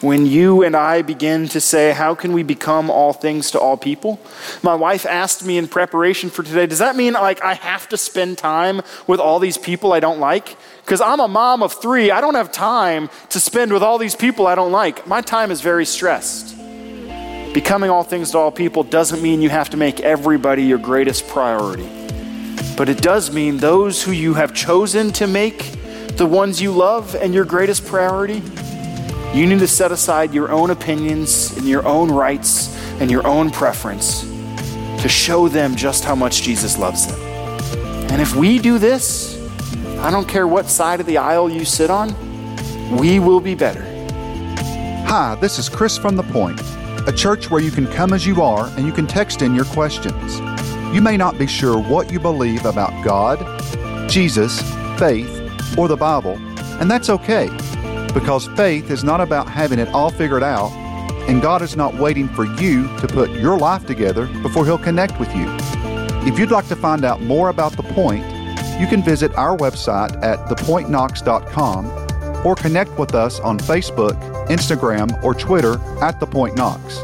when you and I begin to say, How can we become all things to all people? My wife asked me in preparation for today, Does that mean like I have to spend time with all these people I don't like? Because I'm a mom of three, I don't have time to spend with all these people I don't like. My time is very stressed. Becoming all things to all people doesn't mean you have to make everybody your greatest priority. But it does mean those who you have chosen to make the ones you love and your greatest priority you need to set aside your own opinions and your own rights and your own preference to show them just how much Jesus loves them. And if we do this, I don't care what side of the aisle you sit on, we will be better. Hi, this is Chris from The Point, a church where you can come as you are and you can text in your questions. You may not be sure what you believe about God, Jesus, faith, or the Bible, and that's okay because faith is not about having it all figured out, and God is not waiting for you to put your life together before He'll connect with you. If you'd like to find out more about The Point, you can visit our website at thepointknox.com or connect with us on Facebook, Instagram, or Twitter at The Point Knox.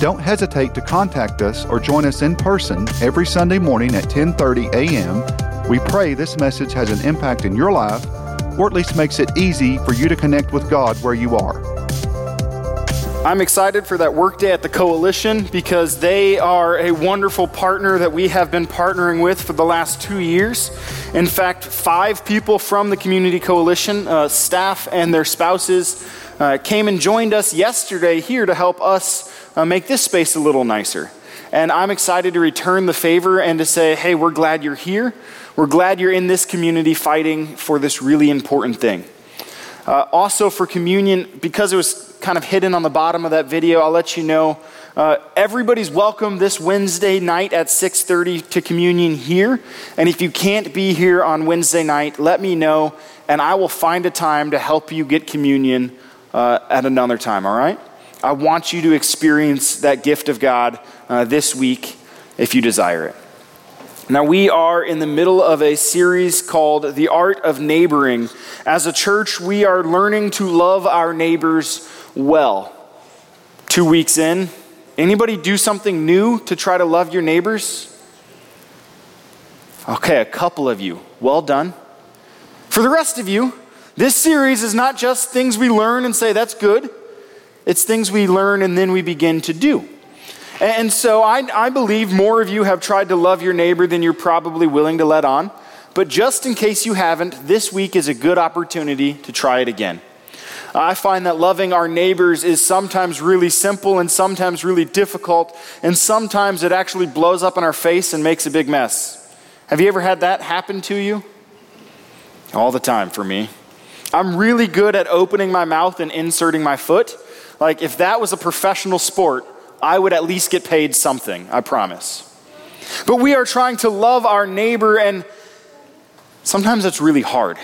Don't hesitate to contact us or join us in person every Sunday morning at 10:30 a.m. We pray this message has an impact in your life or at least makes it easy for you to connect with God where you are. I'm excited for that workday at the Coalition because they are a wonderful partner that we have been partnering with for the last two years. In fact, five people from the Community Coalition, uh, staff and their spouses, uh, came and joined us yesterday here to help us uh, make this space a little nicer. And I'm excited to return the favor and to say, hey, we're glad you're here. We're glad you're in this community fighting for this really important thing. Uh, also, for communion, because it was kind of hidden on the bottom of that video, I'll let you know uh, everybody's welcome this Wednesday night at 6:30 to communion here. And if you can't be here on Wednesday night, let me know, and I will find a time to help you get communion uh, at another time. All right? I want you to experience that gift of God uh, this week if you desire it. Now, we are in the middle of a series called The Art of Neighboring. As a church, we are learning to love our neighbors well. Two weeks in, anybody do something new to try to love your neighbors? Okay, a couple of you. Well done. For the rest of you, this series is not just things we learn and say, that's good. It's things we learn and then we begin to do. And so I, I believe more of you have tried to love your neighbor than you're probably willing to let on. But just in case you haven't, this week is a good opportunity to try it again. I find that loving our neighbors is sometimes really simple and sometimes really difficult, and sometimes it actually blows up in our face and makes a big mess. Have you ever had that happen to you? All the time for me. I'm really good at opening my mouth and inserting my foot. Like, if that was a professional sport, I would at least get paid something, I promise. But we are trying to love our neighbor, and sometimes it's really hard.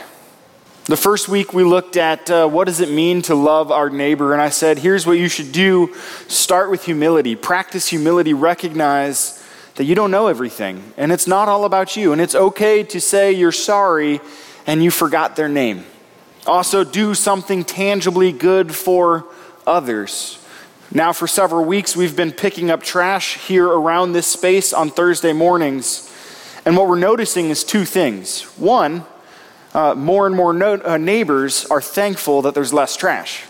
The first week we looked at uh, what does it mean to love our neighbor, and I said, here's what you should do start with humility. Practice humility, recognize that you don't know everything, and it's not all about you, and it's okay to say you're sorry and you forgot their name. Also, do something tangibly good for others. Now, for several weeks, we've been picking up trash here around this space on Thursday mornings. And what we're noticing is two things. One, uh, more and more no- uh, neighbors are thankful that there's less trash.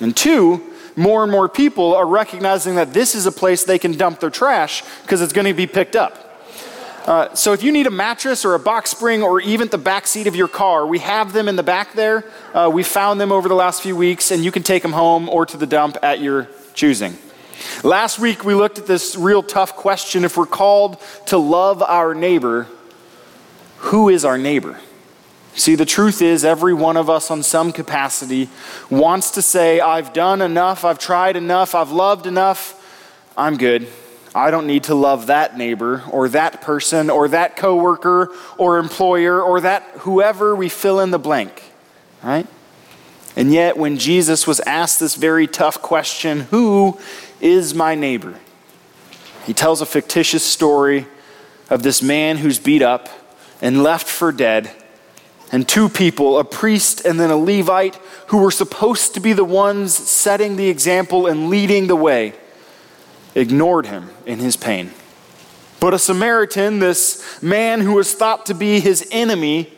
And two, more and more people are recognizing that this is a place they can dump their trash because it's going to be picked up. Uh, so if you need a mattress or a box spring or even the back seat of your car, we have them in the back there. Uh, we found them over the last few weeks, and you can take them home or to the dump at your choosing. Last week, we looked at this real tough question. If we're called to love our neighbor, who is our neighbor? See, the truth is, every one of us, on some capacity, wants to say, I've done enough, I've tried enough, I've loved enough, I'm good. I don't need to love that neighbor or that person or that coworker or employer or that whoever we fill in the blank, right? And yet, when Jesus was asked this very tough question, Who is my neighbor? He tells a fictitious story of this man who's beat up and left for dead, And two people, a priest and then a Levite, who were supposed to be the ones setting the example and leading the way, ignored him in his pain. But a Samaritan, this man who was thought to be his enemy,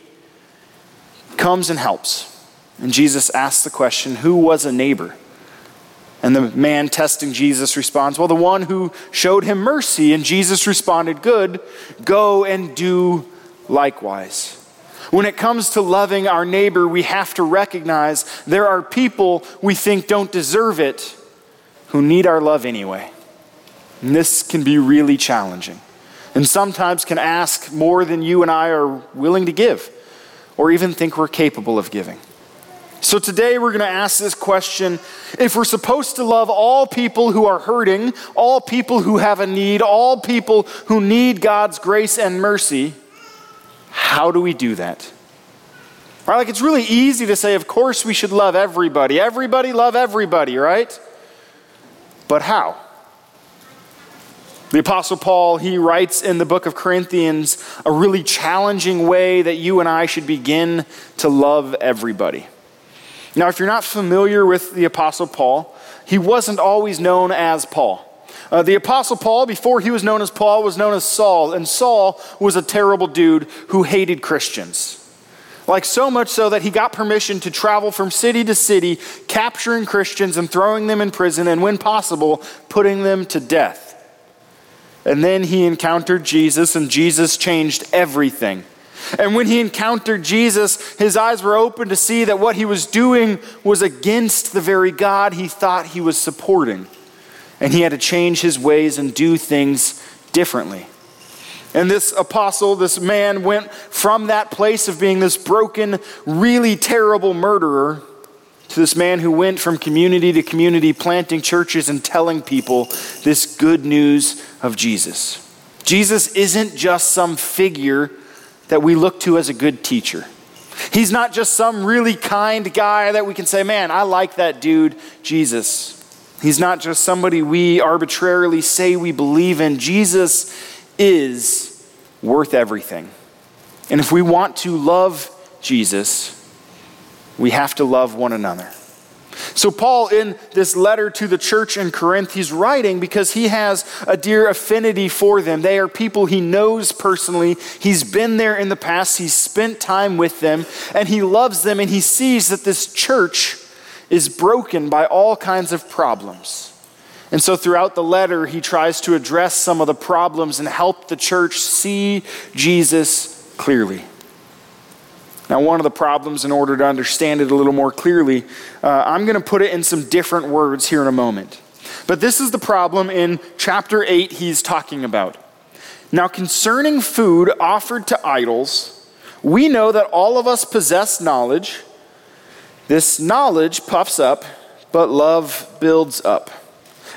comes and helps. And Jesus asks the question Who was a neighbor? And the man testing Jesus responds, Well, the one who showed him mercy. And Jesus responded, Good, go and do likewise. When it comes to loving our neighbor, we have to recognize there are people we think don't deserve it who need our love anyway. And this can be really challenging and sometimes can ask more than you and I are willing to give or even think we're capable of giving. So today we're going to ask this question if we're supposed to love all people who are hurting, all people who have a need, all people who need God's grace and mercy, how do we do that? Right? Like it's really easy to say, of course we should love everybody. Everybody love everybody, right? But how? The Apostle Paul, he writes in the book of Corinthians a really challenging way that you and I should begin to love everybody. Now, if you're not familiar with the Apostle Paul, he wasn't always known as Paul. Uh, the Apostle Paul, before he was known as Paul, was known as Saul, and Saul was a terrible dude who hated Christians. Like so much so that he got permission to travel from city to city, capturing Christians and throwing them in prison, and when possible, putting them to death. And then he encountered Jesus, and Jesus changed everything. And when he encountered Jesus, his eyes were open to see that what he was doing was against the very God he thought he was supporting. And he had to change his ways and do things differently. And this apostle, this man, went from that place of being this broken, really terrible murderer to this man who went from community to community, planting churches and telling people this good news of Jesus. Jesus isn't just some figure that we look to as a good teacher. He's not just some really kind guy that we can say, man, I like that dude, Jesus. He's not just somebody we arbitrarily say we believe in. Jesus is worth everything. And if we want to love Jesus, we have to love one another. So, Paul, in this letter to the church in Corinth, he's writing because he has a dear affinity for them. They are people he knows personally. He's been there in the past, he's spent time with them, and he loves them, and he sees that this church is broken by all kinds of problems. And so, throughout the letter, he tries to address some of the problems and help the church see Jesus clearly. Now, one of the problems, in order to understand it a little more clearly, uh, I'm going to put it in some different words here in a moment. But this is the problem in chapter 8 he's talking about. Now, concerning food offered to idols, we know that all of us possess knowledge. This knowledge puffs up, but love builds up.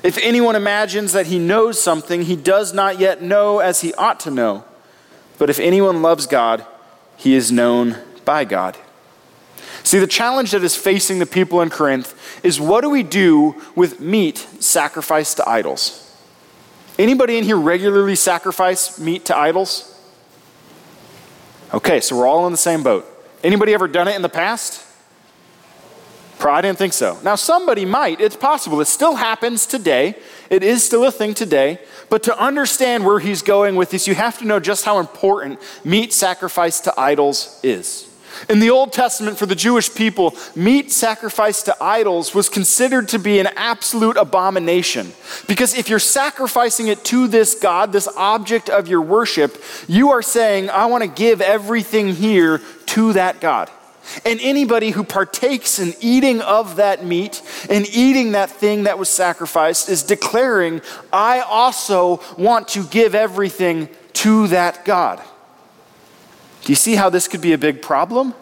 If anyone imagines that he knows something, he does not yet know as he ought to know. But if anyone loves God, he is known by God. See, the challenge that is facing the people in Corinth is what do we do with meat sacrificed to idols? Anybody in here regularly sacrifice meat to idols? Okay, so we're all in the same boat. Anybody ever done it in the past? I didn't think so. Now, somebody might. It's possible. It still happens today. It is still a thing today. But to understand where he's going with this, you have to know just how important meat sacrifice to idols is. In the Old Testament, for the Jewish people, meat sacrificed to idols was considered to be an absolute abomination. Because if you're sacrificing it to this God, this object of your worship, you are saying, I want to give everything here to that God. And anybody who partakes in eating of that meat and eating that thing that was sacrificed is declaring, I also want to give everything to that God. Do you see how this could be a big problem?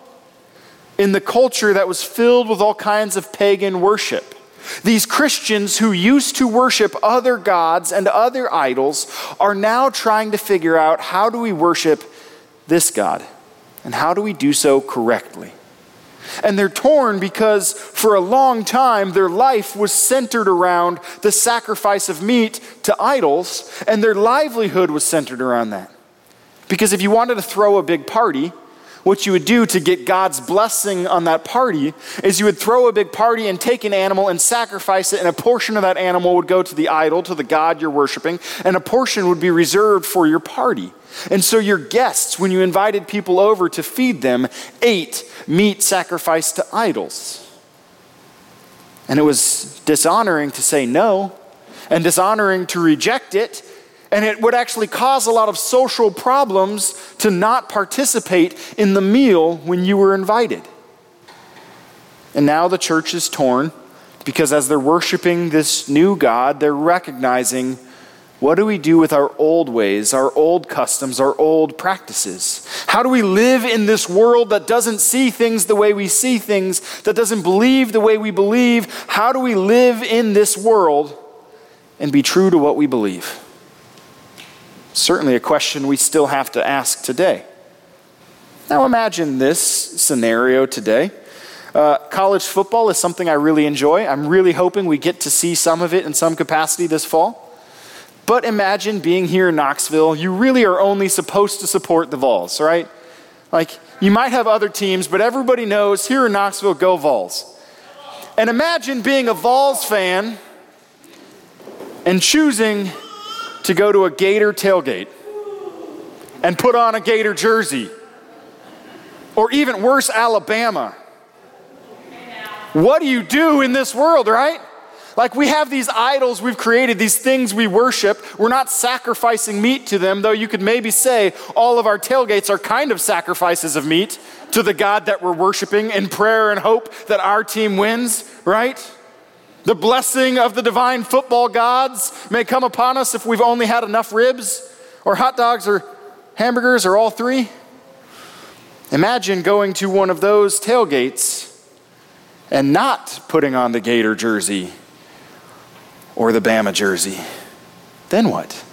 In the culture that was filled with all kinds of pagan worship, these Christians who used to worship other gods and other idols are now trying to figure out how do we worship this God and how do we do so correctly. And they're torn because for a long time their life was centered around the sacrifice of meat to idols, and their livelihood was centered around that. Because if you wanted to throw a big party, what you would do to get God's blessing on that party is you would throw a big party and take an animal and sacrifice it, and a portion of that animal would go to the idol, to the God you're worshiping, and a portion would be reserved for your party. And so your guests, when you invited people over to feed them, ate meat sacrificed to idols. And it was dishonoring to say no, and dishonoring to reject it. And it would actually cause a lot of social problems to not participate in the meal when you were invited. And now the church is torn because as they're worshiping this new God, they're recognizing what do we do with our old ways, our old customs, our old practices? How do we live in this world that doesn't see things the way we see things, that doesn't believe the way we believe? How do we live in this world and be true to what we believe? Certainly a question we still have to ask today. Now imagine this scenario today. Uh, college football is something I really enjoy. I'm really hoping we get to see some of it in some capacity this fall. But imagine being here in Knoxville, you really are only supposed to support the Vols, right? Like, you might have other teams, but everybody knows here in Knoxville, go Vols. And imagine being a Vols fan and choosing to go to a Gator tailgate and put on a Gator jersey. Or even worse, Alabama. What do you do in this world, right? Like we have these idols we've created, these things we worship. We're not sacrificing meat to them, though you could maybe say all of our tailgates are kind of sacrifices of meat to the God that we're worshiping in prayer and hope that our team wins, right? The blessing of the divine football gods may come upon us if we've only had enough ribs or hot dogs or hamburgers or all three. Imagine going to one of those tailgates and not putting on the Gator jersey or the Bama jersey, then what?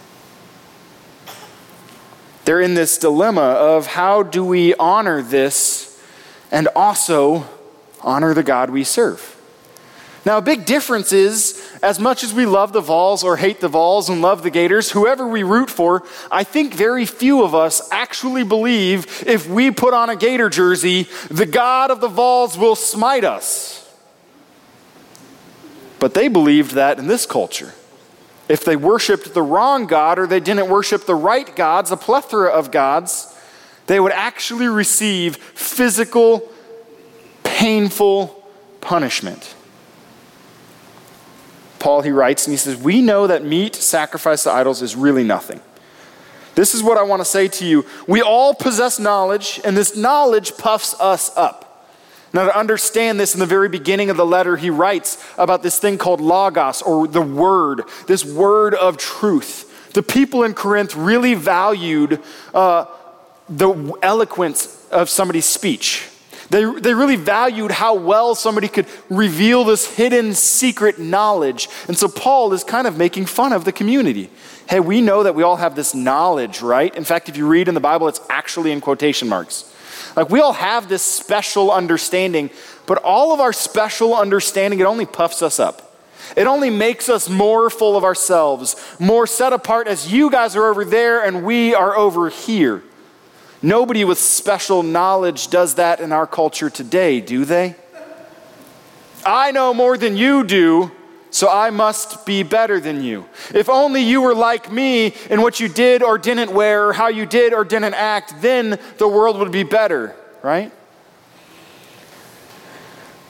They're in this dilemma of how do we honor this and also honor the God we serve? Now, a big difference is as much as we love the Vols or hate the Vols and love the Gators, whoever we root for, I think very few of us actually believe if we put on a Gator jersey, the God of the Vols will smite us. But they believed that in this culture. If they worshiped the wrong God or they didn't worship the right gods, a plethora of gods, they would actually receive physical, painful punishment. Paul, he writes, and he says, We know that meat sacrificed to idols is really nothing. This is what I want to say to you. We all possess knowledge, and this knowledge puffs us up. Now, to understand this, in the very beginning of the letter, he writes about this thing called logos, or the word, this word of truth. The people in Corinth really valued uh, the eloquence of somebody's speech. They, they really valued how well somebody could reveal this hidden secret knowledge. And so Paul is kind of making fun of the community. Hey, we know that we all have this knowledge, right? In fact, if you read in the Bible, it's actually in quotation marks. Like we all have this special understanding, but all of our special understanding, it only puffs us up. It only makes us more full of ourselves, more set apart as you guys are over there and we are over here. Nobody with special knowledge does that in our culture today, do they? I know more than you do, so I must be better than you. If only you were like me in what you did or didn't wear, or how you did or didn't act, then the world would be better, right?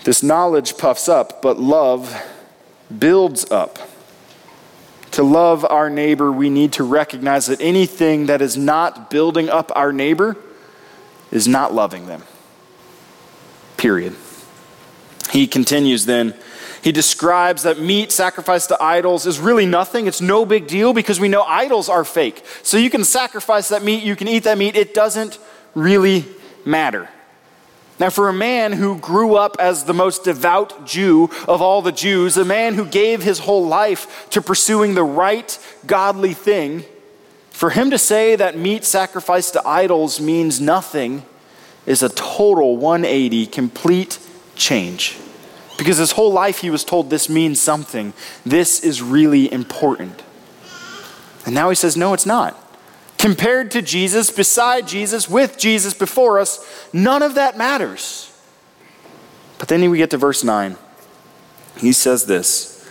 This knowledge puffs up, but love builds up. To love our neighbor, we need to recognize that anything that is not building up our neighbor is not loving them. Period. He continues then he describes that meat sacrificed to idols is really nothing. It's no big deal because we know idols are fake. So you can sacrifice that meat, you can eat that meat, it doesn't really matter. Now, for a man who grew up as the most devout Jew of all the Jews, a man who gave his whole life to pursuing the right, godly thing, for him to say that meat sacrificed to idols means nothing is a total 180, complete change. Because his whole life he was told this means something. This is really important. And now he says, no, it's not. Compared to Jesus, beside Jesus, with Jesus before us, none of that matters. But then we get to verse 9. He says this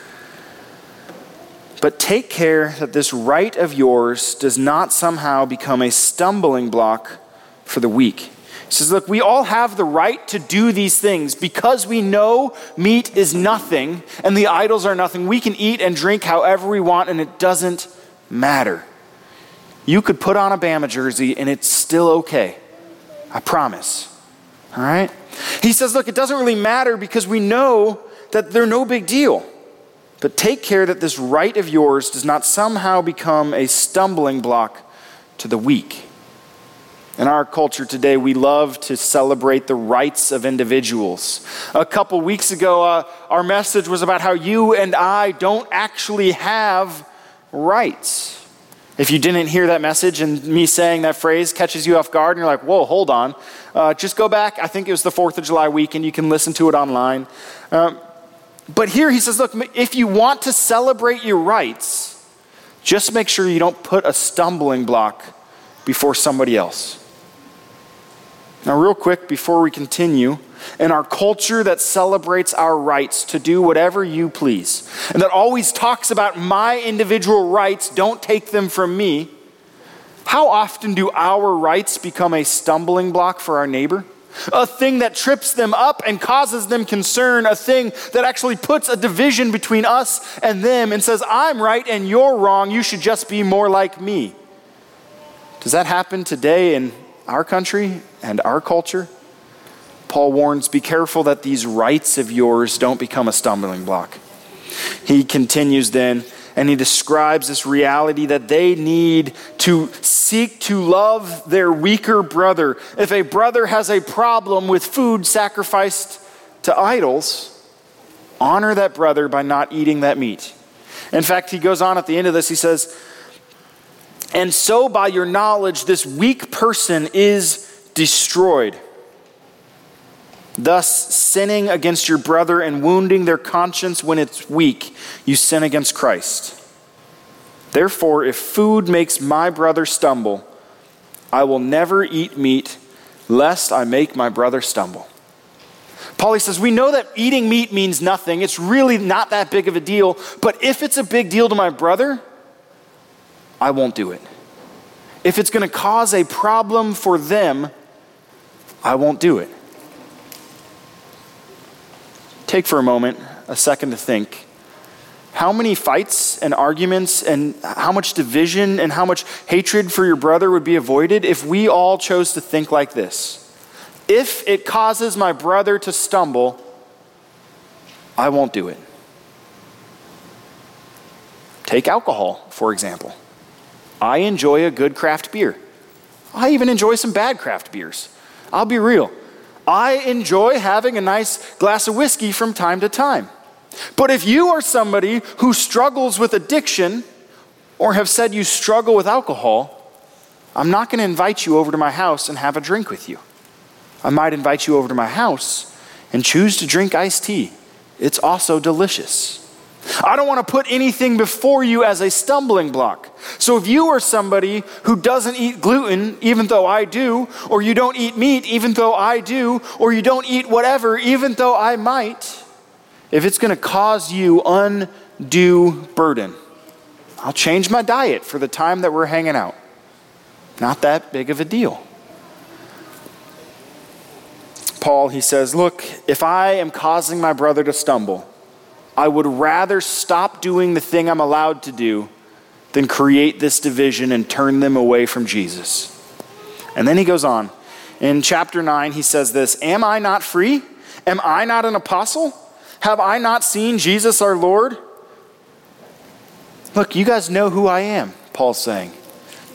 But take care that this right of yours does not somehow become a stumbling block for the weak. He says, Look, we all have the right to do these things because we know meat is nothing and the idols are nothing. We can eat and drink however we want and it doesn't matter. You could put on a Bama jersey and it's still okay. I promise. All right? He says, Look, it doesn't really matter because we know that they're no big deal. But take care that this right of yours does not somehow become a stumbling block to the weak. In our culture today, we love to celebrate the rights of individuals. A couple weeks ago, uh, our message was about how you and I don't actually have rights. If you didn't hear that message and me saying that phrase catches you off guard and you're like, whoa, hold on, uh, just go back. I think it was the 4th of July weekend. You can listen to it online. Um, but here he says, look, if you want to celebrate your rights, just make sure you don't put a stumbling block before somebody else. Now, real quick, before we continue, in our culture that celebrates our rights to do whatever you please, and that always talks about my individual rights, don't take them from me, how often do our rights become a stumbling block for our neighbor? A thing that trips them up and causes them concern, a thing that actually puts a division between us and them and says, I'm right and you're wrong, you should just be more like me. Does that happen today in our country and our culture? Paul warns be careful that these rights of yours don't become a stumbling block. He continues then, and he describes this reality that they need to seek to love their weaker brother. If a brother has a problem with food sacrificed to idols, honor that brother by not eating that meat. In fact, he goes on at the end of this, he says, And so by your knowledge, this weak person is destroyed Thus, sinning against your brother and wounding their conscience when it's weak, you sin against Christ. Therefore, if food makes my brother stumble, I will never eat meat, lest I make my brother stumble. Paulie says, We know that eating meat means nothing. It's really not that big of a deal. But if it's a big deal to my brother, I won't do it. If it's going to cause a problem for them, I won't do it. Take for a moment a second to think how many fights and arguments and how much division and how much hatred for your brother would be avoided if we all chose to think like this. If it causes my brother to stumble, I won't do it. Take alcohol, for example. I enjoy a good craft beer. I even enjoy some bad craft beers. I'll be real. I enjoy having a nice glass of whiskey from time to time. But if you are somebody who struggles with addiction or have said you struggle with alcohol, I'm not going to invite you over to my house and have a drink with you. I might invite you over to my house and choose to drink iced tea. It's also delicious. I don't want to put anything before you as a stumbling block. So if you are somebody who doesn't eat gluten, even though I do, or you don't eat meat, even though I do, or you don't eat whatever, even though I might, if it's going to cause you undue burden, I'll change my diet for the time that we're hanging out. Not that big of a deal. Paul, he says, Look, if I am causing my brother to stumble, I would rather stop doing the thing I'm allowed to do than create this division and turn them away from Jesus. And then he goes on. In chapter 9, he says this Am I not free? Am I not an apostle? Have I not seen Jesus our Lord? Look, you guys know who I am, Paul's saying.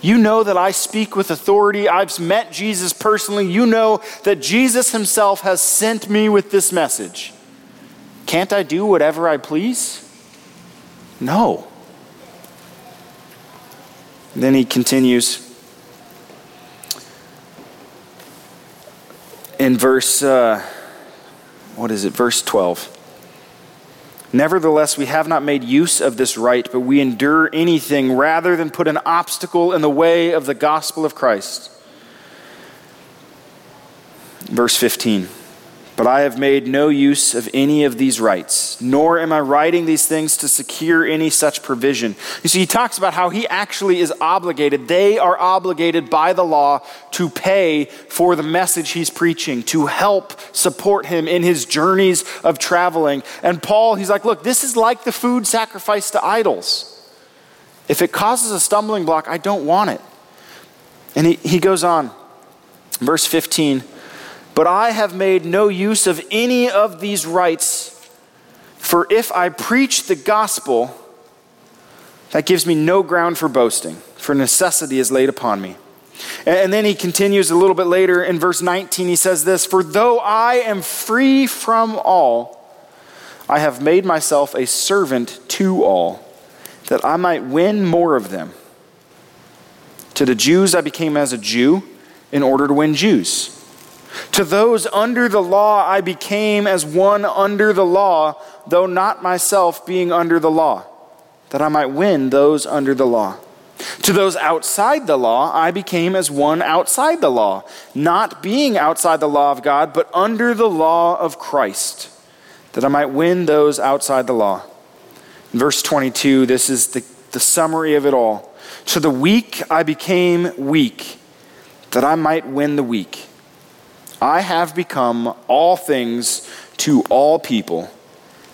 You know that I speak with authority. I've met Jesus personally. You know that Jesus himself has sent me with this message. Can't I do whatever I please? No. Then he continues in verse, uh, what is it, verse 12. Nevertheless, we have not made use of this right, but we endure anything rather than put an obstacle in the way of the gospel of Christ. Verse 15. But I have made no use of any of these rights, nor am I writing these things to secure any such provision. You see, he talks about how he actually is obligated. They are obligated by the law to pay for the message he's preaching, to help support him in his journeys of traveling. And Paul, he's like, look, this is like the food sacrificed to idols. If it causes a stumbling block, I don't want it. And he, he goes on, verse 15. But I have made no use of any of these rights, for if I preach the gospel, that gives me no ground for boasting, for necessity is laid upon me. And then he continues a little bit later in verse 19, he says this For though I am free from all, I have made myself a servant to all, that I might win more of them. To the Jews I became as a Jew in order to win Jews. To those under the law, I became as one under the law, though not myself being under the law, that I might win those under the law. To those outside the law, I became as one outside the law, not being outside the law of God, but under the law of Christ, that I might win those outside the law. In verse 22, this is the, the summary of it all. To the weak, I became weak, that I might win the weak. I have become all things to all people,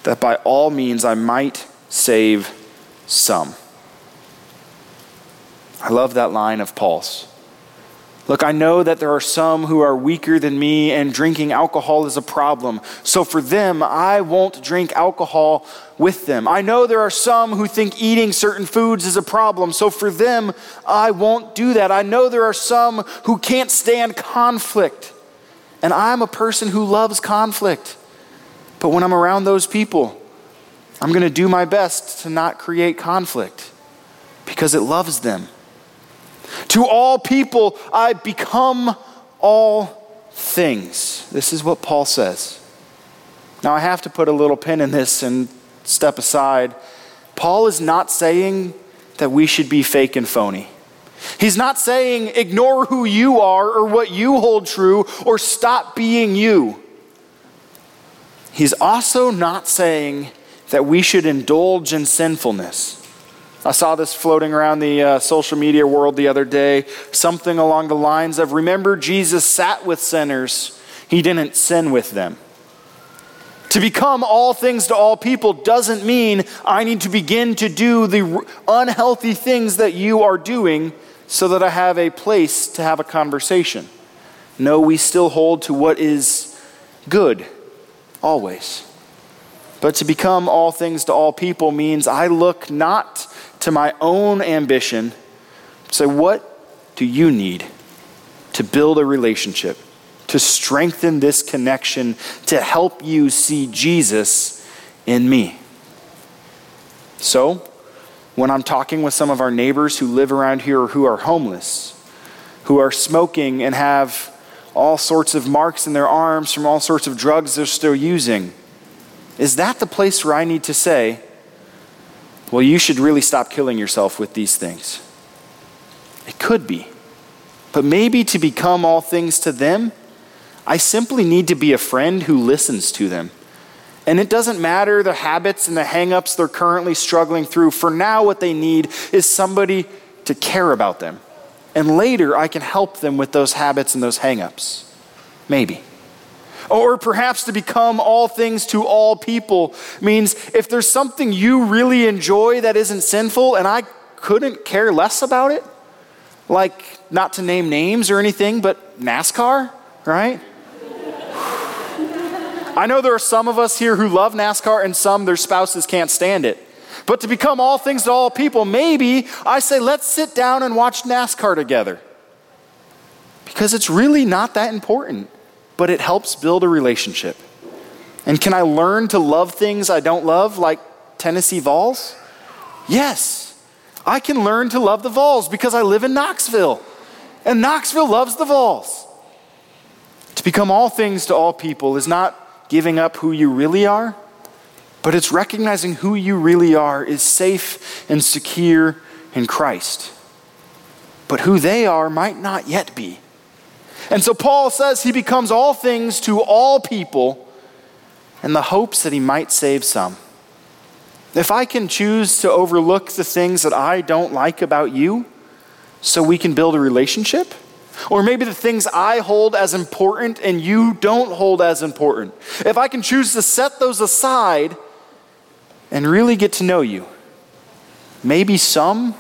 that by all means I might save some. I love that line of Paul's. Look, I know that there are some who are weaker than me, and drinking alcohol is a problem. So for them, I won't drink alcohol with them. I know there are some who think eating certain foods is a problem. So for them, I won't do that. I know there are some who can't stand conflict. And I'm a person who loves conflict. But when I'm around those people, I'm going to do my best to not create conflict because it loves them. To all people, I become all things. This is what Paul says. Now, I have to put a little pin in this and step aside. Paul is not saying that we should be fake and phony. He's not saying ignore who you are or what you hold true or stop being you. He's also not saying that we should indulge in sinfulness. I saw this floating around the uh, social media world the other day, something along the lines of Remember, Jesus sat with sinners, he didn't sin with them. To become all things to all people doesn't mean I need to begin to do the unhealthy things that you are doing so that I have a place to have a conversation. No, we still hold to what is good, always. But to become all things to all people means I look not to my own ambition, say, what do you need to build a relationship, to strengthen this connection, to help you see Jesus in me? So, when I'm talking with some of our neighbors who live around here or who are homeless, who are smoking and have all sorts of marks in their arms from all sorts of drugs they're still using. Is that the place where I need to say, well, you should really stop killing yourself with these things? It could be. But maybe to become all things to them, I simply need to be a friend who listens to them and it doesn't matter the habits and the hangups they're currently struggling through. For now, what they need is somebody to care about them. And later, I can help them with those habits and those hangups. Maybe. Or perhaps to become all things to all people means if there's something you really enjoy that isn't sinful and I couldn't care less about it, like not to name names or anything, but NASCAR, right? I know there are some of us here who love NASCAR and some their spouses can't stand it. But to become all things to all people, maybe I say, let's sit down and watch NASCAR together. Because it's really not that important, but it helps build a relationship. And can I learn to love things I don't love, like Tennessee Vols? Yes. I can learn to love the Vols because I live in Knoxville. And Knoxville loves the Vols. To become all things to all people is not giving up who you really are, but it's recognizing who you really are is safe and secure in Christ. But who they are might not yet be. And so Paul says he becomes all things to all people in the hopes that he might save some. If I can choose to overlook the things that I don't like about you so we can build a relationship, or maybe the things I hold as important and you don't hold as important, if I can choose to set those aside and really get to know you, maybe some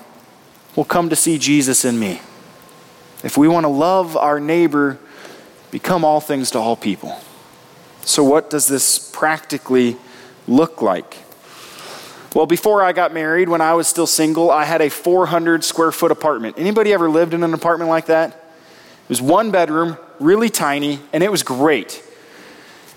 will come to see Jesus in me. If we want to love our neighbor, become all things to all people. So, what does this practically look like? Well, before I got married, when I was still single, I had a 400 square foot apartment. Anybody ever lived in an apartment like that? It was one bedroom, really tiny, and it was great.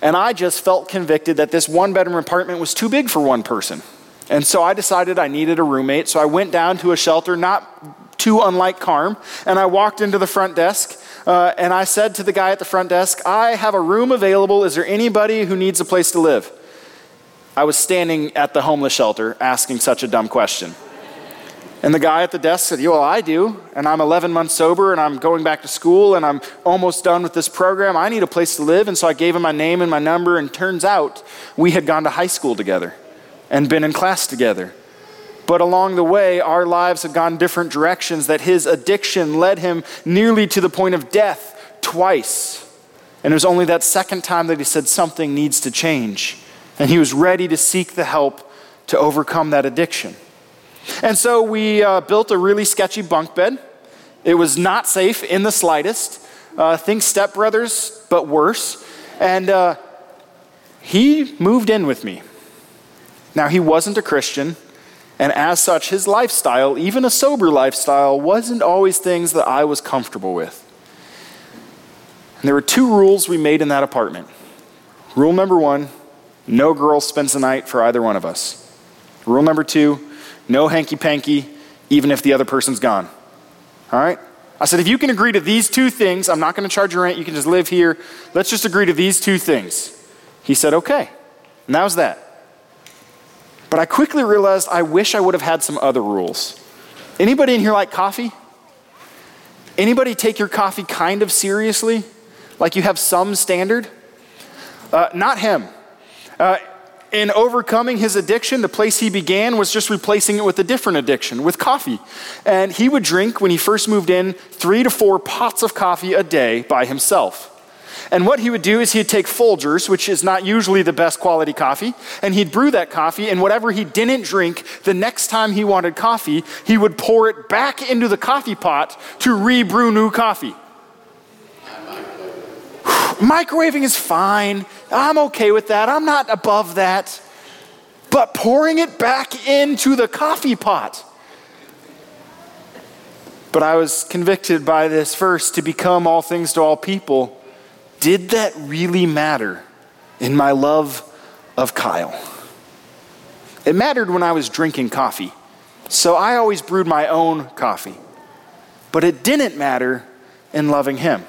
And I just felt convicted that this one bedroom apartment was too big for one person. And so I decided I needed a roommate. So I went down to a shelter not too unlike KARM. And I walked into the front desk uh, and I said to the guy at the front desk, I have a room available. Is there anybody who needs a place to live? I was standing at the homeless shelter asking such a dumb question. And the guy at the desk said, well, I do. And I'm 11 months sober and I'm going back to school and I'm almost done with this program. I need a place to live. And so I gave him my name and my number. And turns out we had gone to high school together and been in class together. But along the way, our lives had gone different directions, that his addiction led him nearly to the point of death twice. And it was only that second time that he said something needs to change. And he was ready to seek the help to overcome that addiction. And so we uh, built a really sketchy bunk bed. It was not safe in the slightest. Uh, think stepbrothers, but worse. And uh, he moved in with me. Now, he wasn't a Christian. And as such, his lifestyle, even a sober lifestyle, wasn't always things that I was comfortable with. And there were two rules we made in that apartment. Rule number one no girl spends the night for either one of us. Rule number two no hanky panky, even if the other person's gone. All right? I said, if you can agree to these two things, I'm not going to charge you rent, you can just live here. Let's just agree to these two things. He said, okay. And that was that. But I quickly realized I wish I would have had some other rules. Anybody in here like coffee? Anybody take your coffee kind of seriously? Like you have some standard? Uh, not him. Uh, in overcoming his addiction, the place he began was just replacing it with a different addiction, with coffee. And he would drink, when he first moved in, three to four pots of coffee a day by himself. And what he would do is he'd take Folgers, which is not usually the best quality coffee, and he'd brew that coffee, and whatever he didn't drink, the next time he wanted coffee, he would pour it back into the coffee pot to re-brew new coffee. Microwaving is fine. I'm okay with that. I'm not above that. But pouring it back into the coffee pot. But I was convicted by this verse to become all things to all people did that really matter in my love of Kyle? It mattered when I was drinking coffee, so I always brewed my own coffee. But it didn't matter in loving him.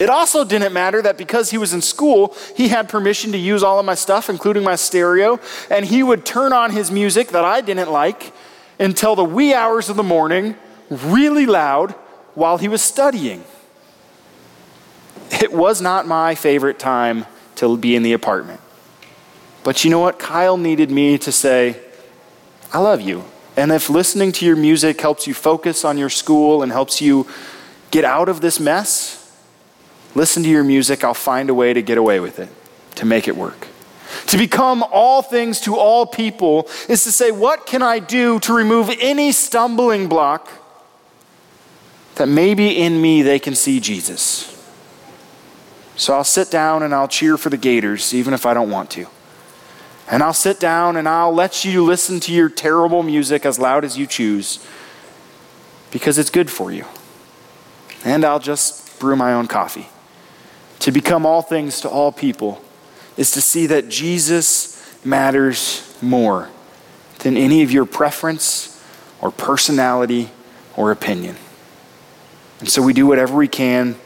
It also didn't matter that because he was in school, he had permission to use all of my stuff, including my stereo, and he would turn on his music that I didn't like until the wee hours of the morning, really loud, while he was studying. It was not my favorite time to be in the apartment. But you know what? Kyle needed me to say, I love you. And if listening to your music helps you focus on your school and helps you get out of this mess, listen to your music. I'll find a way to get away with it, to make it work. To become all things to all people is to say, What can I do to remove any stumbling block that maybe in me they can see Jesus? So I'll sit down and I'll cheer for the Gators, even if I don't want to. And I'll sit down and I'll let you listen to your terrible music as loud as you choose because it's good for you. And I'll just brew my own coffee. To become all things to all people is to see that Jesus matters more than any of your preference or personality or opinion. And so we do whatever we can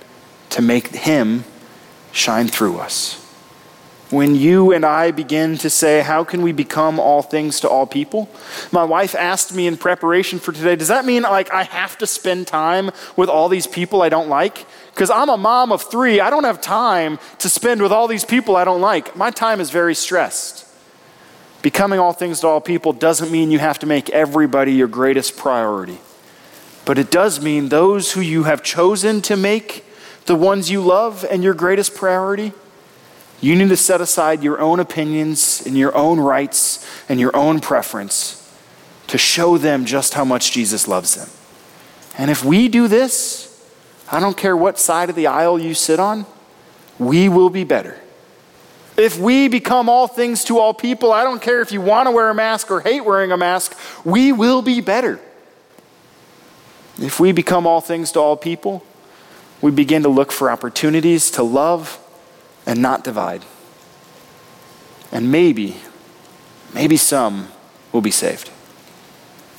to make him shine through us. When you and I begin to say, How can we become all things to all people? My wife asked me in preparation for today, Does that mean like I have to spend time with all these people I don't like? Because I'm a mom of three, I don't have time to spend with all these people I don't like. My time is very stressed. Becoming all things to all people doesn't mean you have to make everybody your greatest priority. But it does mean those who you have chosen to make the ones you love and your greatest priority, you need to set aside your own opinions and your own rights and your own preference to show them just how much Jesus loves them. And if we do this, I don't care what side of the aisle you sit on, we will be better. If we become all things to all people, I don't care if you want to wear a mask or hate wearing a mask, we will be better. If we become all things to all people, we begin to look for opportunities to love and not divide. And maybe, maybe some will be saved.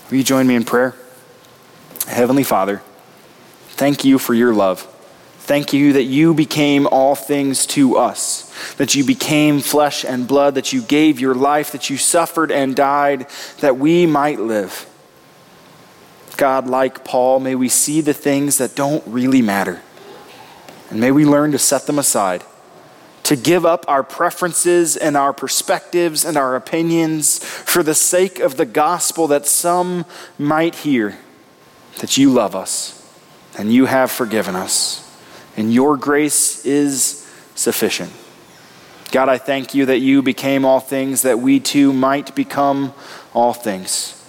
Will you join me in prayer? Heavenly Father, thank you for your love. Thank you that you became all things to us, that you became flesh and blood, that you gave your life, that you suffered and died, that we might live. God, like Paul, may we see the things that don't really matter and may we learn to set them aside, to give up our preferences and our perspectives and our opinions for the sake of the gospel that some might hear that you love us and you have forgiven us, and your grace is sufficient. God, I thank you that you became all things that we too might become all things.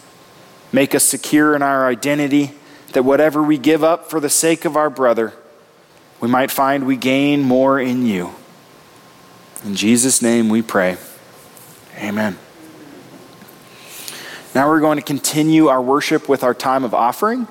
Make us secure in our identity, that whatever we give up for the sake of our brother, we might find we gain more in you. In Jesus' name we pray. Amen. Now we're going to continue our worship with our time of offering.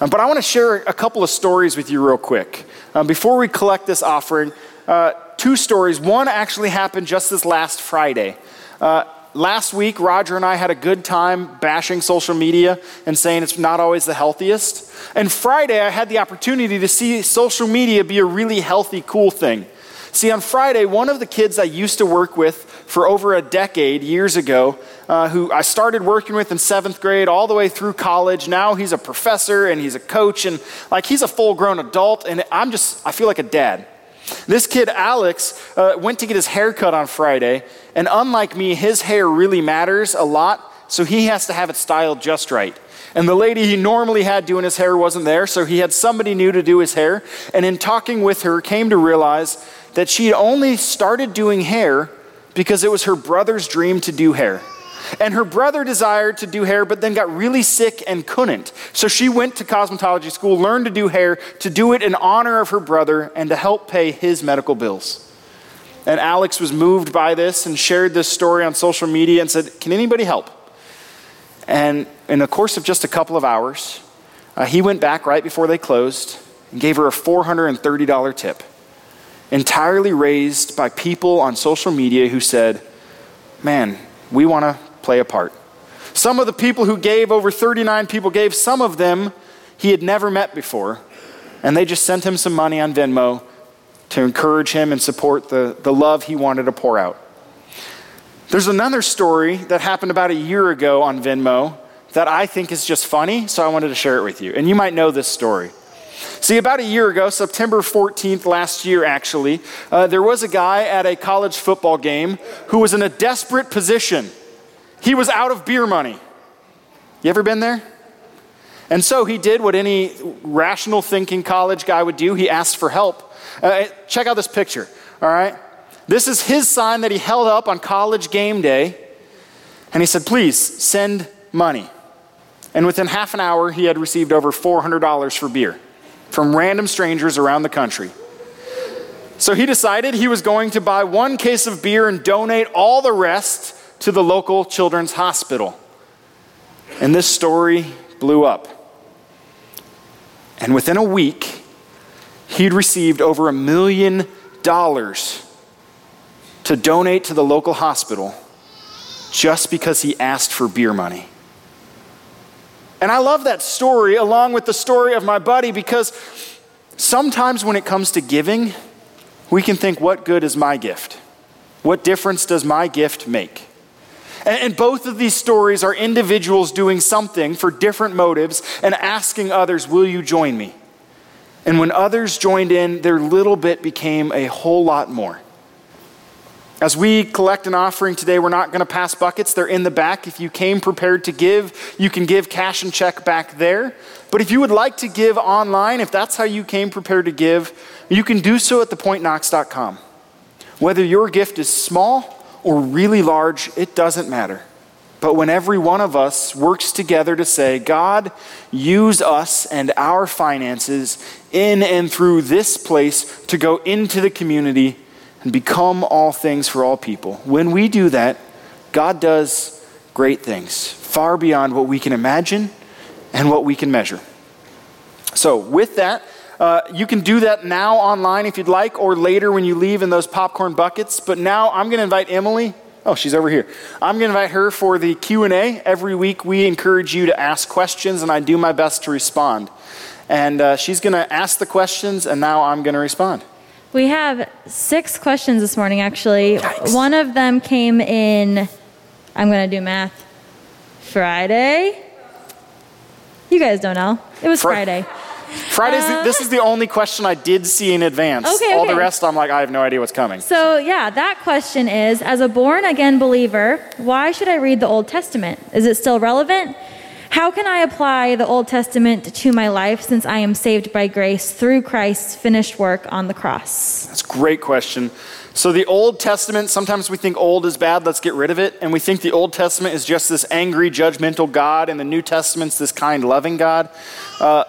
Um, but I want to share a couple of stories with you real quick. Um, before we collect this offering, uh, two stories. One actually happened just this last Friday. Uh, last week, Roger and I had a good time bashing social media and saying it's not always the healthiest. And Friday, I had the opportunity to see social media be a really healthy, cool thing. See, on Friday, one of the kids I used to work with for over a decade, years ago, uh, who I started working with in seventh grade all the way through college. Now he's a professor and he's a coach and like he's a full grown adult, and I'm just, I feel like a dad. This kid, Alex, uh, went to get his hair cut on Friday, and unlike me, his hair really matters a lot, so he has to have it styled just right. And the lady he normally had doing his hair wasn't there, so he had somebody new to do his hair. And in talking with her, came to realize that she only started doing hair because it was her brother's dream to do hair. And her brother desired to do hair, but then got really sick and couldn't. So she went to cosmetology school, learned to do hair, to do it in honor of her brother and to help pay his medical bills. And Alex was moved by this and shared this story on social media and said, Can anybody help? And in the course of just a couple of hours, uh, he went back right before they closed and gave her a $430 tip, entirely raised by people on social media who said, Man, we want to play a part. Some of the people who gave, over 39 people gave, some of them he had never met before, and they just sent him some money on Venmo to encourage him and support the, the love he wanted to pour out. There's another story that happened about a year ago on Venmo that I think is just funny, so I wanted to share it with you. And you might know this story. See, about a year ago, September 14th last year, actually, uh, there was a guy at a college football game who was in a desperate position. He was out of beer money. You ever been there? And so he did what any rational thinking college guy would do. He asked for help. Uh, check out this picture, all right? This is his sign that he held up on college game day. And he said, Please send money. And within half an hour, he had received over $400 for beer from random strangers around the country. So he decided he was going to buy one case of beer and donate all the rest to the local children's hospital. And this story blew up. And within a week, he'd received over a million dollars to donate to the local hospital just because he asked for beer money. And I love that story along with the story of my buddy because sometimes when it comes to giving, we can think, what good is my gift? What difference does my gift make? And both of these stories are individuals doing something for different motives and asking others, Will you join me? And when others joined in, their little bit became a whole lot more. As we collect an offering today, we're not going to pass buckets. They're in the back. If you came prepared to give, you can give cash and check back there. But if you would like to give online, if that's how you came prepared to give, you can do so at thepointknox.com. Whether your gift is small or really large, it doesn't matter. But when every one of us works together to say, God, use us and our finances in and through this place to go into the community and become all things for all people. When we do that, God does great things, far beyond what we can imagine and what we can measure. So, with that, uh, you can do that now online if you'd like, or later when you leave in those popcorn buckets. But now I'm going to invite Emily. Oh, she's over here. I'm going to invite her for the Q&A. Every week we encourage you to ask questions, and I do my best to respond. And uh, she's going to ask the questions, and now I'm going to respond. We have six questions this morning, actually. Yikes. One of them came in, I'm going to do math, Friday. You guys don't know. It was Fr- Friday. Friday's uh, the, this is the only question I did see in advance. Okay, All okay. the rest, I'm like, I have no idea what's coming. So, yeah, that question is As a born again believer, why should I read the Old Testament? Is it still relevant? How can I apply the Old Testament to my life since I am saved by grace through Christ's finished work on the cross? That's a great question. So, the Old Testament, sometimes we think old is bad, let's get rid of it. And we think the Old Testament is just this angry, judgmental God, and the New Testament's this kind, loving God. Uh,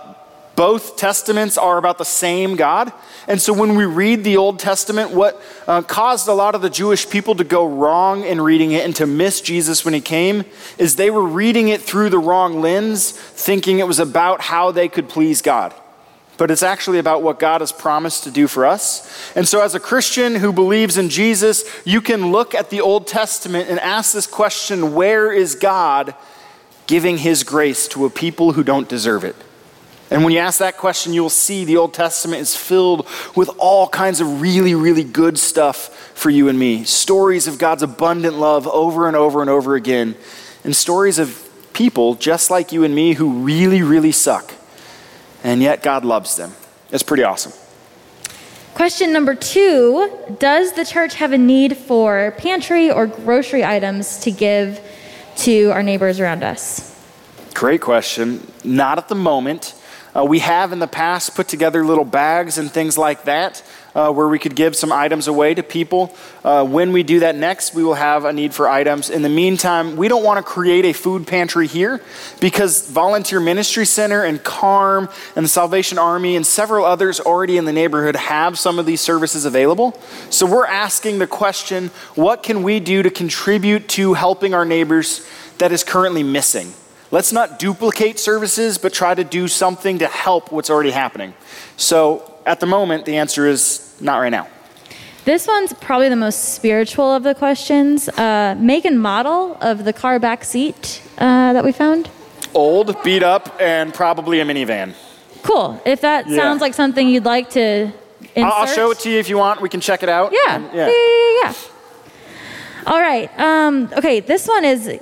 both testaments are about the same God. And so when we read the Old Testament, what uh, caused a lot of the Jewish people to go wrong in reading it and to miss Jesus when he came is they were reading it through the wrong lens, thinking it was about how they could please God. But it's actually about what God has promised to do for us. And so, as a Christian who believes in Jesus, you can look at the Old Testament and ask this question where is God giving his grace to a people who don't deserve it? And when you ask that question, you'll see the Old Testament is filled with all kinds of really, really good stuff for you and me. Stories of God's abundant love over and over and over again, and stories of people just like you and me who really, really suck. And yet God loves them. It's pretty awesome. Question number two Does the church have a need for pantry or grocery items to give to our neighbors around us? Great question. Not at the moment. Uh, we have in the past put together little bags and things like that uh, where we could give some items away to people. Uh, when we do that next, we will have a need for items. In the meantime, we don't want to create a food pantry here because Volunteer Ministry Center and KARM and the Salvation Army and several others already in the neighborhood have some of these services available. So we're asking the question what can we do to contribute to helping our neighbors that is currently missing? Let's not duplicate services, but try to do something to help what's already happening. So at the moment, the answer is not right now. This one's probably the most spiritual of the questions. Uh, make and model of the car back seat uh, that we found? Old, beat up, and probably a minivan. Cool. If that yeah. sounds like something you'd like to insert. I'll show it to you if you want. We can check it out. Yeah. And, yeah. yeah. yeah. yeah. All right. Um, okay, this one is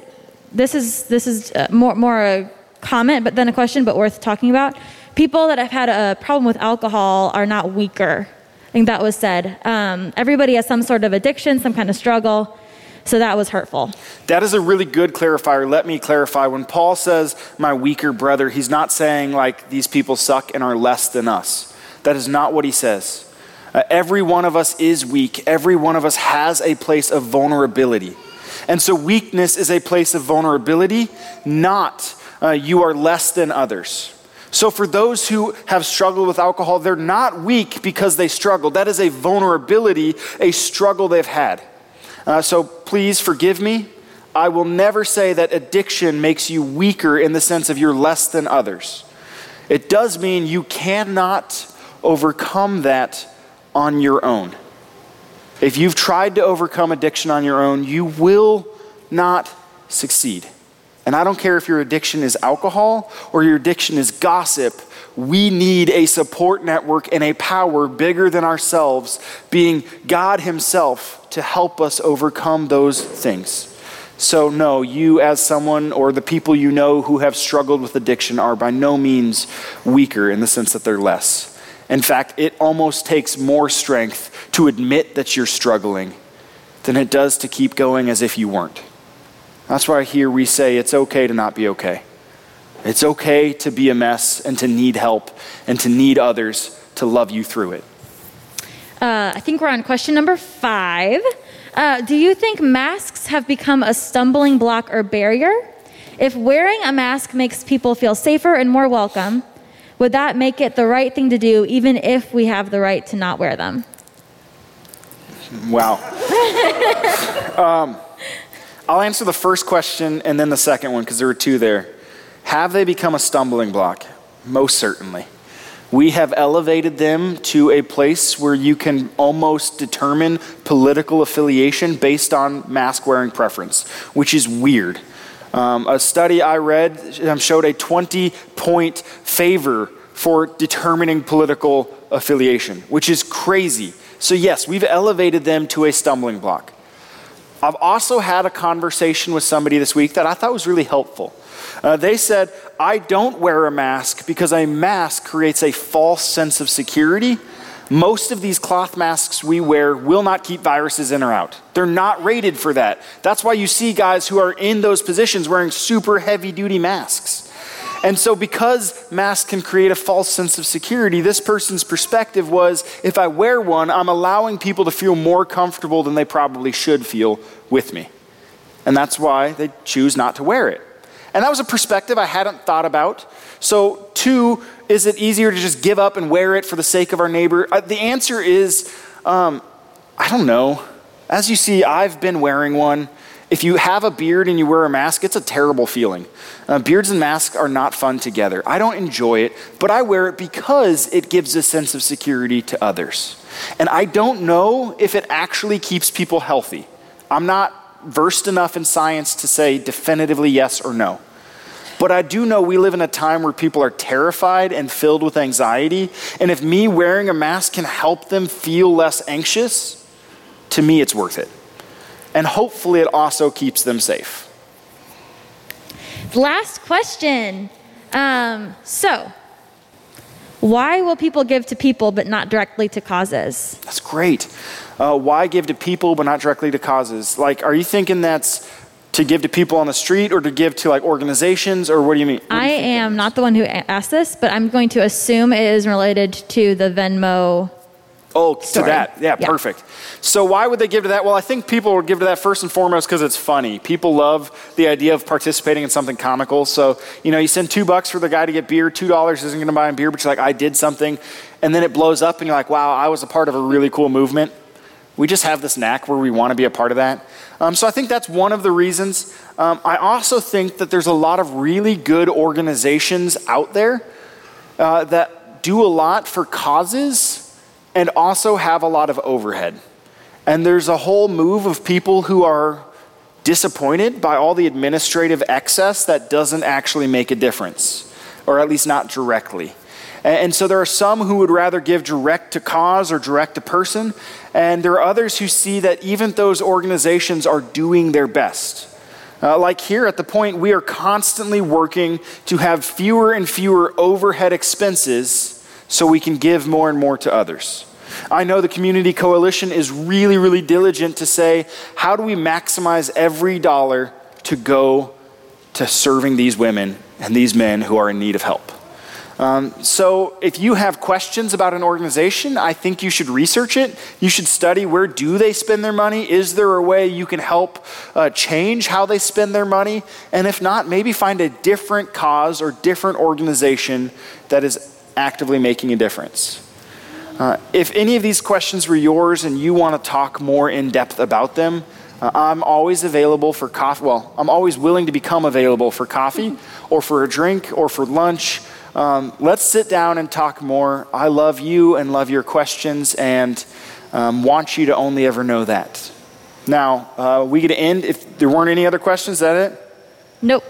this is this is uh, more more a comment, but then a question, but worth talking about. People that have had a problem with alcohol are not weaker. I think that was said. Um, everybody has some sort of addiction, some kind of struggle. So that was hurtful. That is a really good clarifier. Let me clarify. When Paul says, my weaker brother, he's not saying like these people suck and are less than us. That is not what he says. Uh, every one of us is weak, every one of us has a place of vulnerability. And so, weakness is a place of vulnerability, not uh, you are less than others. So, for those who have struggled with alcohol, they're not weak because they struggled. That is a vulnerability, a struggle they've had. Uh, so, please forgive me. I will never say that addiction makes you weaker in the sense of you're less than others. It does mean you cannot overcome that on your own. If you've tried to overcome addiction on your own, you will not succeed. And I don't care if your addiction is alcohol or your addiction is gossip, we need a support network and a power bigger than ourselves, being God Himself, to help us overcome those things. So, no, you as someone or the people you know who have struggled with addiction are by no means weaker in the sense that they're less. In fact, it almost takes more strength to admit that you're struggling than it does to keep going as if you weren't. That's why here we say it's okay to not be okay. It's okay to be a mess and to need help and to need others to love you through it. Uh, I think we're on question number five. Uh, do you think masks have become a stumbling block or barrier? If wearing a mask makes people feel safer and more welcome, would that make it the right thing to do even if we have the right to not wear them? Wow. um, I'll answer the first question and then the second one because there were two there. Have they become a stumbling block? Most certainly. We have elevated them to a place where you can almost determine political affiliation based on mask wearing preference, which is weird. Um, a study I read um, showed a 20 point favor for determining political affiliation, which is crazy. So, yes, we've elevated them to a stumbling block. I've also had a conversation with somebody this week that I thought was really helpful. Uh, they said, I don't wear a mask because a mask creates a false sense of security. Most of these cloth masks we wear will not keep viruses in or out. They're not rated for that. That's why you see guys who are in those positions wearing super heavy duty masks. And so, because masks can create a false sense of security, this person's perspective was if I wear one, I'm allowing people to feel more comfortable than they probably should feel with me. And that's why they choose not to wear it. And that was a perspective I hadn't thought about. So, two, is it easier to just give up and wear it for the sake of our neighbor? Uh, the answer is um, I don't know. As you see, I've been wearing one. If you have a beard and you wear a mask, it's a terrible feeling. Uh, beards and masks are not fun together. I don't enjoy it, but I wear it because it gives a sense of security to others. And I don't know if it actually keeps people healthy. I'm not versed enough in science to say definitively yes or no. But I do know we live in a time where people are terrified and filled with anxiety. And if me wearing a mask can help them feel less anxious, to me it's worth it. And hopefully it also keeps them safe. Last question. Um, so, why will people give to people but not directly to causes? That's great uh, why give to people but not directly to causes? Like, are you thinking that's to give to people on the street or to give to like organizations or what do you mean? I you am not the one who asked this, but I'm going to assume it is related to the Venmo. Oh, story. to that. Yeah, yeah, perfect. So, why would they give to that? Well, I think people would give to that first and foremost because it's funny. People love the idea of participating in something comical. So, you know, you send two bucks for the guy to get beer, two dollars isn't going to buy him beer, but you're like, I did something. And then it blows up, and you're like, wow, I was a part of a really cool movement. We just have this knack where we want to be a part of that. Um, so I think that's one of the reasons. Um, I also think that there's a lot of really good organizations out there uh, that do a lot for causes and also have a lot of overhead. And there's a whole move of people who are disappointed by all the administrative excess that doesn't actually make a difference, or at least not directly. And so there are some who would rather give direct to cause or direct to person, and there are others who see that even those organizations are doing their best. Uh, like here at the point, we are constantly working to have fewer and fewer overhead expenses so we can give more and more to others. I know the Community Coalition is really, really diligent to say, how do we maximize every dollar to go to serving these women and these men who are in need of help? Um, so if you have questions about an organization, I think you should research it. You should study where do they spend their money? Is there a way you can help uh, change how they spend their money? And if not, maybe find a different cause or different organization that is actively making a difference. Uh, if any of these questions were yours and you want to talk more in depth about them, uh, I'm always available for coffee. Well, I'm always willing to become available for coffee or for a drink or for lunch. Um, let's sit down and talk more. I love you and love your questions and um, want you to only ever know that. Now, uh, we get to end. If there weren't any other questions, is that it? Nope.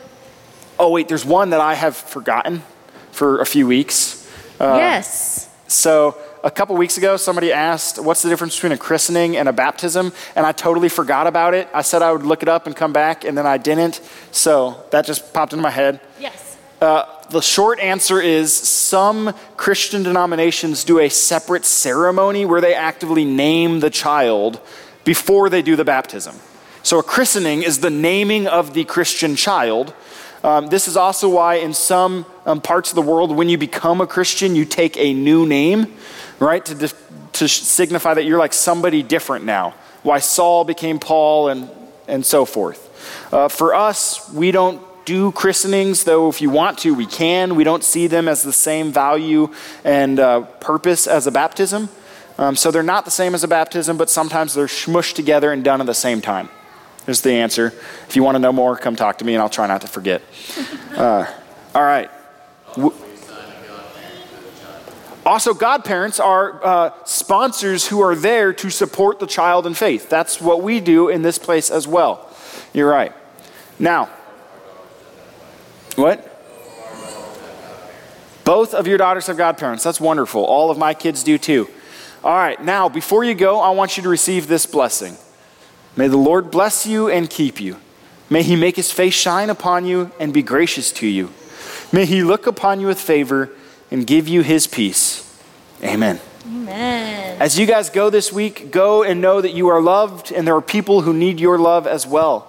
Oh, wait, there's one that I have forgotten for a few weeks. Uh, yes. So, a couple weeks ago, somebody asked, What's the difference between a christening and a baptism? And I totally forgot about it. I said I would look it up and come back, and then I didn't. So, that just popped into my head. Yes. Uh, the short answer is some Christian denominations do a separate ceremony where they actively name the child before they do the baptism. So, a christening is the naming of the Christian child. Um, this is also why, in some um, parts of the world, when you become a Christian, you take a new name, right, to, to signify that you're like somebody different now. Why Saul became Paul and, and so forth. Uh, for us, we don't do christenings, though if you want to, we can. We don't see them as the same value and uh, purpose as a baptism. Um, so they're not the same as a baptism, but sometimes they're smushed together and done at the same time. There's the answer. If you want to know more, come talk to me and I'll try not to forget. Uh, all right. Also, godparents are uh, sponsors who are there to support the child in faith. That's what we do in this place as well. You're right. Now, what? Both of your daughters have godparents. That's wonderful. All of my kids do too. All right, now, before you go, I want you to receive this blessing. May the Lord bless you and keep you. May he make his face shine upon you and be gracious to you. May he look upon you with favor and give you his peace. Amen. Amen. As you guys go this week, go and know that you are loved and there are people who need your love as well.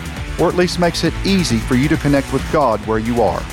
or at least makes it easy for you to connect with God where you are.